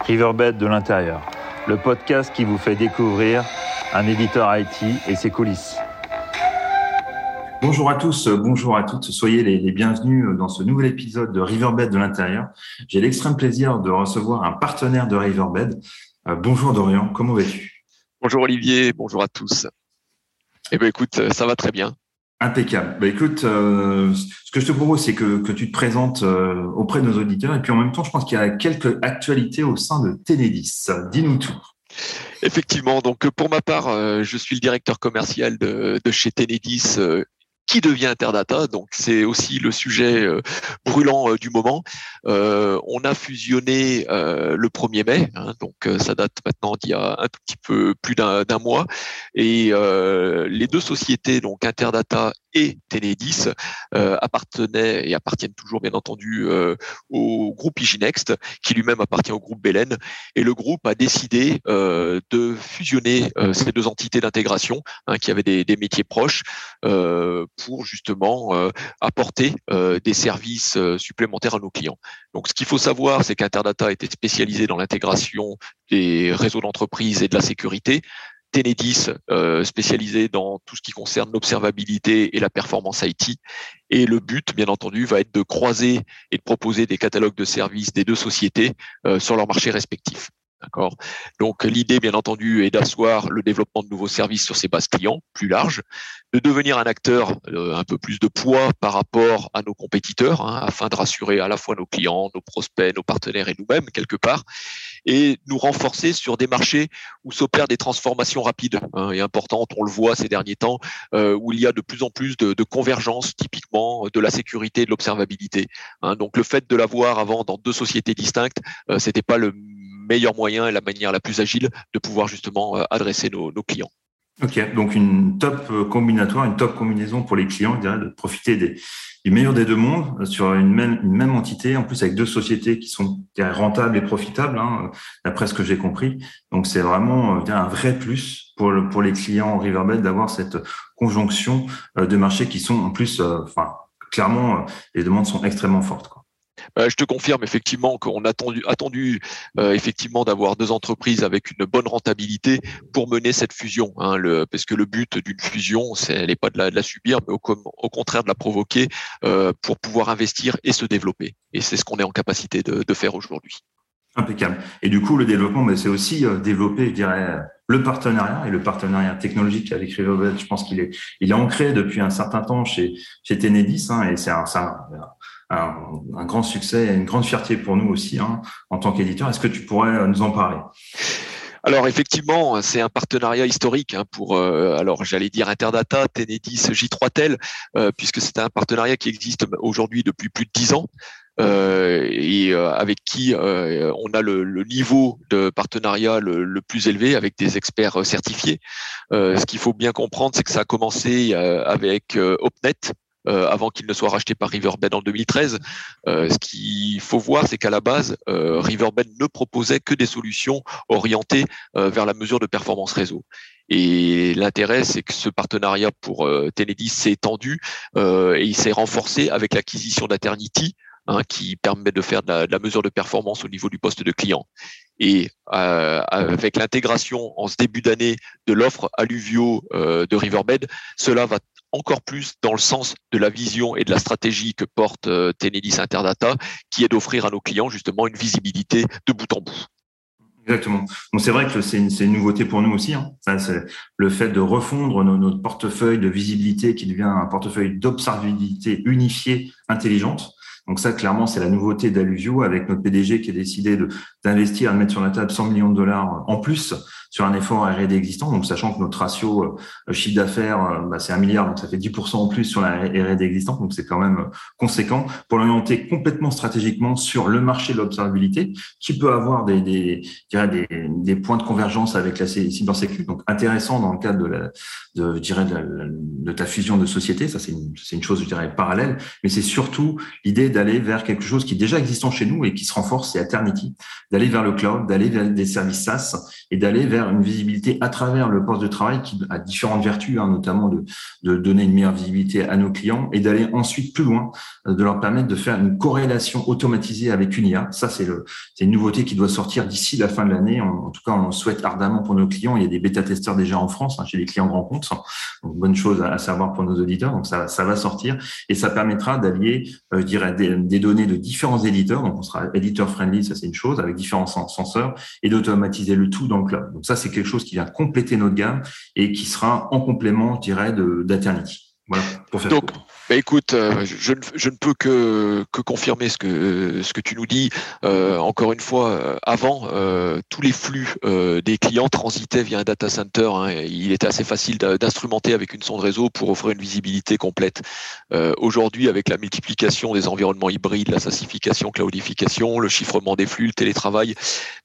Riverbed de l'intérieur, le podcast qui vous fait découvrir un éditeur IT et ses coulisses. Bonjour à tous, bonjour à toutes, soyez les, bienvenus dans ce nouvel épisode de Riverbed de l'intérieur. J'ai l'extrême plaisir de recevoir un partenaire de Riverbed. Euh, bonjour Dorian, comment vas-tu? Bonjour Olivier, bonjour à tous. Eh bien écoute, ça va très bien. Impeccable. Bah, écoute, euh, ce que je te propose, c'est que, tu te présentes euh, auprès de nos auditeurs. Et puis en même temps, je pense qu'il y a quelques actualités au sein de Ténédis. Dis-nous tout. Effectivement, donc pour ma part, euh, je suis le directeur commercial de, chez Ténédis qui devient Interdata. Donc c'est aussi le sujet brûlant du moment. On a fusionné le 1er mai, hein, donc ça date maintenant d'il y a un tout petit peu plus d'un mois. Et les deux sociétés, donc Interdata et Tenedis, appartenaient et appartiennent toujours bien entendu au groupe Iginext, qui lui-même appartient au groupe Belen. Et le groupe a décidé de fusionner ces deux entités d'intégration hein, qui avaient des, des métiers proches pour justement euh, apporter euh, des services euh, supplémentaires à nos clients. Donc, ce qu'il faut savoir, c'est qu'Interdata était spécialisé dans l'intégration des réseaux d'entreprise et de la sécurité. Tenedis, spécialisé dans tout ce qui concerne l'observabilité et la performance IT. Et le but, bien entendu, va être de croiser et de proposer des catalogues de services des deux sociétés sur leurs marchés respectifs. D'accord? Donc l'idée, bien entendu, est d'asseoir le développement de nouveaux services sur ces bases clients plus larges, de devenir un acteur euh, un peu plus de poids par rapport à nos compétiteurs, hein, afin de rassurer à la fois nos clients, nos prospects, nos partenaires et nous-mêmes quelque part, et nous renforcer sur des marchés où s'opèrent des transformations rapides hein, et importantes. On le voit ces derniers temps, euh, où il y a de plus en plus de, de convergence, typiquement de la sécurité et de l'observabilité. Hein. Donc le fait de l'avoir avant dans deux sociétés distinctes, euh, c'était pas le meilleur moyen et la manière la plus agile de pouvoir justement euh, adresser nos, clients. Ok, donc une top euh, combinatoire, une top combinaison pour les clients, je dirais, de profiter des, du des deux mondes euh, sur une même, une même entité, en plus avec deux sociétés qui sont rentables et profitables, hein, d'après ce que j'ai compris. Donc c'est vraiment un vrai plus pour, pour les clients Riverbed d'avoir cette conjonction de marchés qui sont en plus, enfin, clairement, les demandes sont extrêmement fortes. Quoi. Euh, je te confirme effectivement qu'on a attendu, euh, effectivement d'avoir deux entreprises avec une bonne rentabilité pour mener cette fusion. Hein, parce que le but d'une fusion, c'est n'est pas de la, subir, mais au, contraire de la provoquer euh, pour pouvoir investir et se développer. Et c'est ce qu'on est en capacité de, faire aujourd'hui. Impeccable. Et du coup, le développement, c'est aussi développer, je dirais, le partenariat et le partenariat technologique avec Riverbed. Je pense qu'il est, ancré depuis un certain temps chez, chez Tenedis, hein, et c'est un, un, grand succès et une grande fierté pour nous aussi hein, en tant qu'éditeur. Est-ce que tu pourrais euh, nous en parler? Alors effectivement, c'est un partenariat historique hein, pour, euh, alors j'allais dire Interdata, Tenedis, J3Tel, euh, puisque c'est un partenariat qui existe aujourd'hui depuis plus de dix ans. et avec qui on a le, niveau de partenariat le, le, plus élevé avec des experts certifiés. ce qu'il faut bien comprendre, c'est que ça a commencé avec Opnet, euh, avant qu'il ne soit racheté par Riverbed en 2013. Euh, ce qu'il faut voir, c'est qu'à la base, euh, Riverbed ne proposait que des solutions orientées vers la mesure de performance réseau. Et l'intérêt, c'est que ce partenariat pour Tenedis s'est étendu et il s'est renforcé avec l'acquisition d'Aternity, hein, qui permet de faire de la, mesure de performance au niveau du poste de client. Et avec l'intégration en ce début d'année de l'offre Alluvio de Riverbed, cela va encore plus dans le sens de la vision et de la stratégie que porte euh, Tenedis Interdata, qui est d'offrir à nos clients justement une visibilité de bout en bout. Exactement. C'est vrai que c'est une, nouveauté pour nous aussi. Hein. c'est le fait de refondre notre portefeuille de visibilité qui devient un portefeuille d'observabilité unifiée, intelligente. Donc ça, clairement, c'est la nouveauté d'Alluvio avec notre PDG qui a décidé d'investir, de, mettre sur la table 100 millions de dollars en plus sur un effort R&D existant. Donc, sachant que notre ratio euh, chiffre d'affaires, euh, bah, c'est un milliard, donc ça fait 10% en plus sur la R&D existante. Donc, c'est quand même euh, conséquent pour l'orienter complètement stratégiquement sur le marché de l'observabilité, qui peut avoir des, des, des, des points de convergence avec la cybersécurité. Donc, intéressant dans le cadre de, la, de, je dirais, de, ta fusion de société. Ça, c'est une, une chose, je dirais, parallèle. Mais c'est surtout l'idée d'aller vers quelque chose qui est déjà existant chez nous et qui se renforce, c'est Eternity, d'aller vers le cloud, d'aller vers des services SaaS et d'aller vers une visibilité à travers le poste de travail qui a différentes vertus, hein, notamment de, donner une meilleure visibilité à nos clients et d'aller ensuite plus loin, euh, de leur permettre de faire une corrélation automatisée avec une IA. Ça, c'est une nouveauté qui doit sortir d'ici la fin de l'année. En, tout cas, on souhaite ardemment pour nos clients. Il y a des bêta-testeurs déjà en France, hein, chez les clients grands comptes. Donc, bonne chose à, savoir pour nos auditeurs. Donc, ça, ça va sortir et ça permettra d'allier, euh, je dirais, des, des, données de différents éditeurs. Donc, on sera éditeur friendly, ça c'est une chose, avec différents senseurs et d'automatiser le tout dans le cloud. Donc, ça, c'est quelque chose qui vient compléter notre gamme et qui sera en complément, je dirais, d'Aternity. Voilà, pour faire Donc, bah, écoute, euh, je, ne, je, ne, peux que, que confirmer ce que, ce que tu nous dis. Euh, encore une fois, euh, avant, euh, tous les flux euh, des clients transitaient via un data center. Hein, il était assez facile d'instrumenter avec une sonde réseau pour offrir une visibilité complète. Aujourd'hui, avec la multiplication des environnements hybrides, la sassification, cloudification, le chiffrement des flux, le télétravail,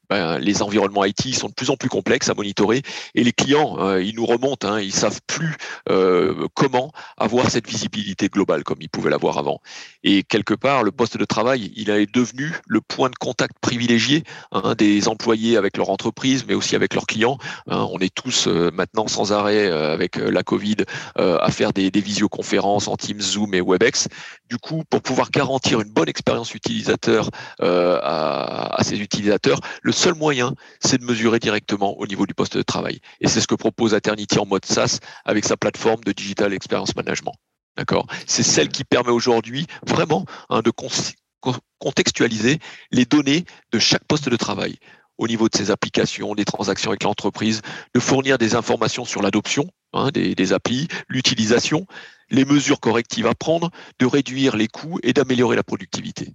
ben, les environnements IT sont de plus en plus complexes à monitorer et les clients, euh, ils nous remontent, hein, ils savent plus euh, comment avoir cette visibilité globale comme ils pouvaient l'avoir avant. Et quelque part, le poste de travail, il est devenu le point de contact privilégié hein, des employés avec leur entreprise, mais aussi avec leurs clients. Hein. on est tous euh, maintenant sans arrêt avec la Covid à faire des, visioconférences en Teams, Zoom et Webex. Du coup, pour pouvoir garantir une bonne expérience utilisateur à, ces utilisateurs, seul moyen, c'est de mesurer directement au niveau du poste de travail. Et c'est ce que propose Aternity en mode SaaS avec sa plateforme de Digital Experience Management. D'accord? C'est celle qui permet aujourd'hui vraiment hein, de contextualiser les données de chaque poste de travail au niveau de ses applications, des transactions avec l'entreprise, de fournir des informations sur l'adoption hein, des, des applis, l'utilisation, les mesures correctives à prendre, de réduire les coûts et d'améliorer la productivité.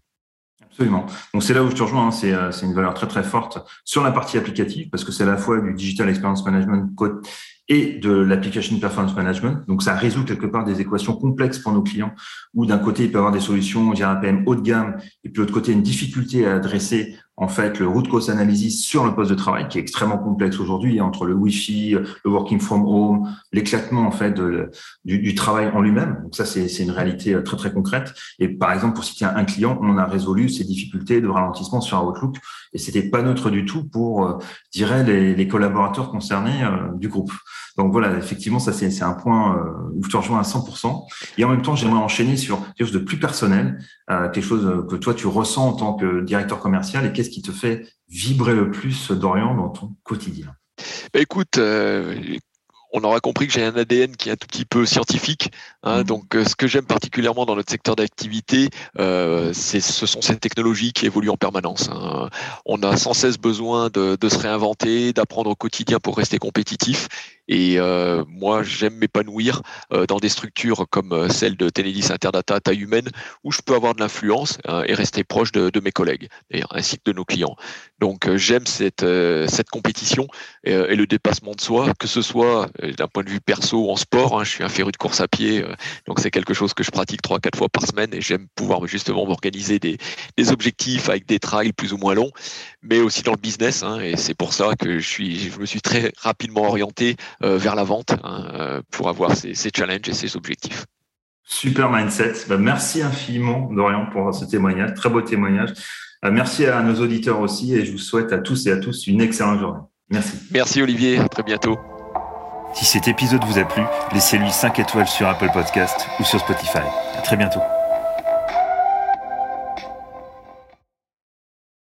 Absolument. Donc c'est là où je te rejoins, hein. euh, c'est une valeur très très forte sur la partie applicative parce que c'est à la fois du digital experience management et de l'application performance management. Donc ça résout quelque part des équations complexes pour nos clients où d'un côté il peut avoir des solutions, j'ai un PM haut de gamme et puis de l'autre côté une difficulté à adresser en fait le root cause analysis sur le poste de travail qui est extrêmement complexe aujourd'hui entre le Wi-Fi, le working from home, l'éclatement en fait du, travail en lui-même. Donc ça c'est une réalité euh, très très concrète. Et par exemple pour citer un client, on a résolu ces difficultés de ralentissement sur Outlook et c'était pas neutre du tout pour, euh, les collaborateurs concernés euh, du groupe. Donc voilà, effectivement, ça c'est un point où je te rejoins à 100%. Et en même temps, j'aimerais enchaîner sur quelque chose de plus personnel, quelque chose que toi tu ressens en tant que directeur commercial et qu'est-ce qui te fait vibrer le plus, Dorian, dans ton quotidien? Bah, Écoute, euh, on aura compris que j'ai un ADN qui est un tout petit peu scientifique. Hein, mmh. Donc, euh, ce que j'aime particulièrement dans notre secteur d'activité, euh, ce sont ces technologies qui évoluent en permanence. Hein. On a sans cesse besoin de, de se réinventer, d'apprendre au quotidien pour rester compétitif. Et euh, moi, j'aime m'épanouir euh, dans des structures comme euh, celle de Tenedis Interdata à taille humaine, où je peux avoir de l'influence hein, et rester proche de, de mes collègues, ainsi que de nos clients. Donc, j'aime cette, cette compétition et, et, le dépassement de soi, que ce soit d'un point de vue perso en sport. Hein, je suis un féru de course à pied, donc c'est quelque chose que je pratique trois, quatre fois par semaine et j'aime pouvoir justement m'organiser des, des objectifs avec des trails plus ou moins longs, mais aussi dans le business. Hein, et c'est pour ça que je, suis, je me suis très rapidement orienté euh, vers la vente hein, euh, pour avoir ces, challenges et ces objectifs. Super mindset. Bah, merci infiniment, Dorian, pour ce témoignage. Très beau témoignage. Euh, merci à nos auditeurs aussi et je vous souhaite à tous et à tous une excellente journée. Merci. Merci Olivier. À très bientôt. Si cet épisode vous a plu, laissez-lui 5 étoiles sur Apple Podcast ou sur Spotify. À très bientôt.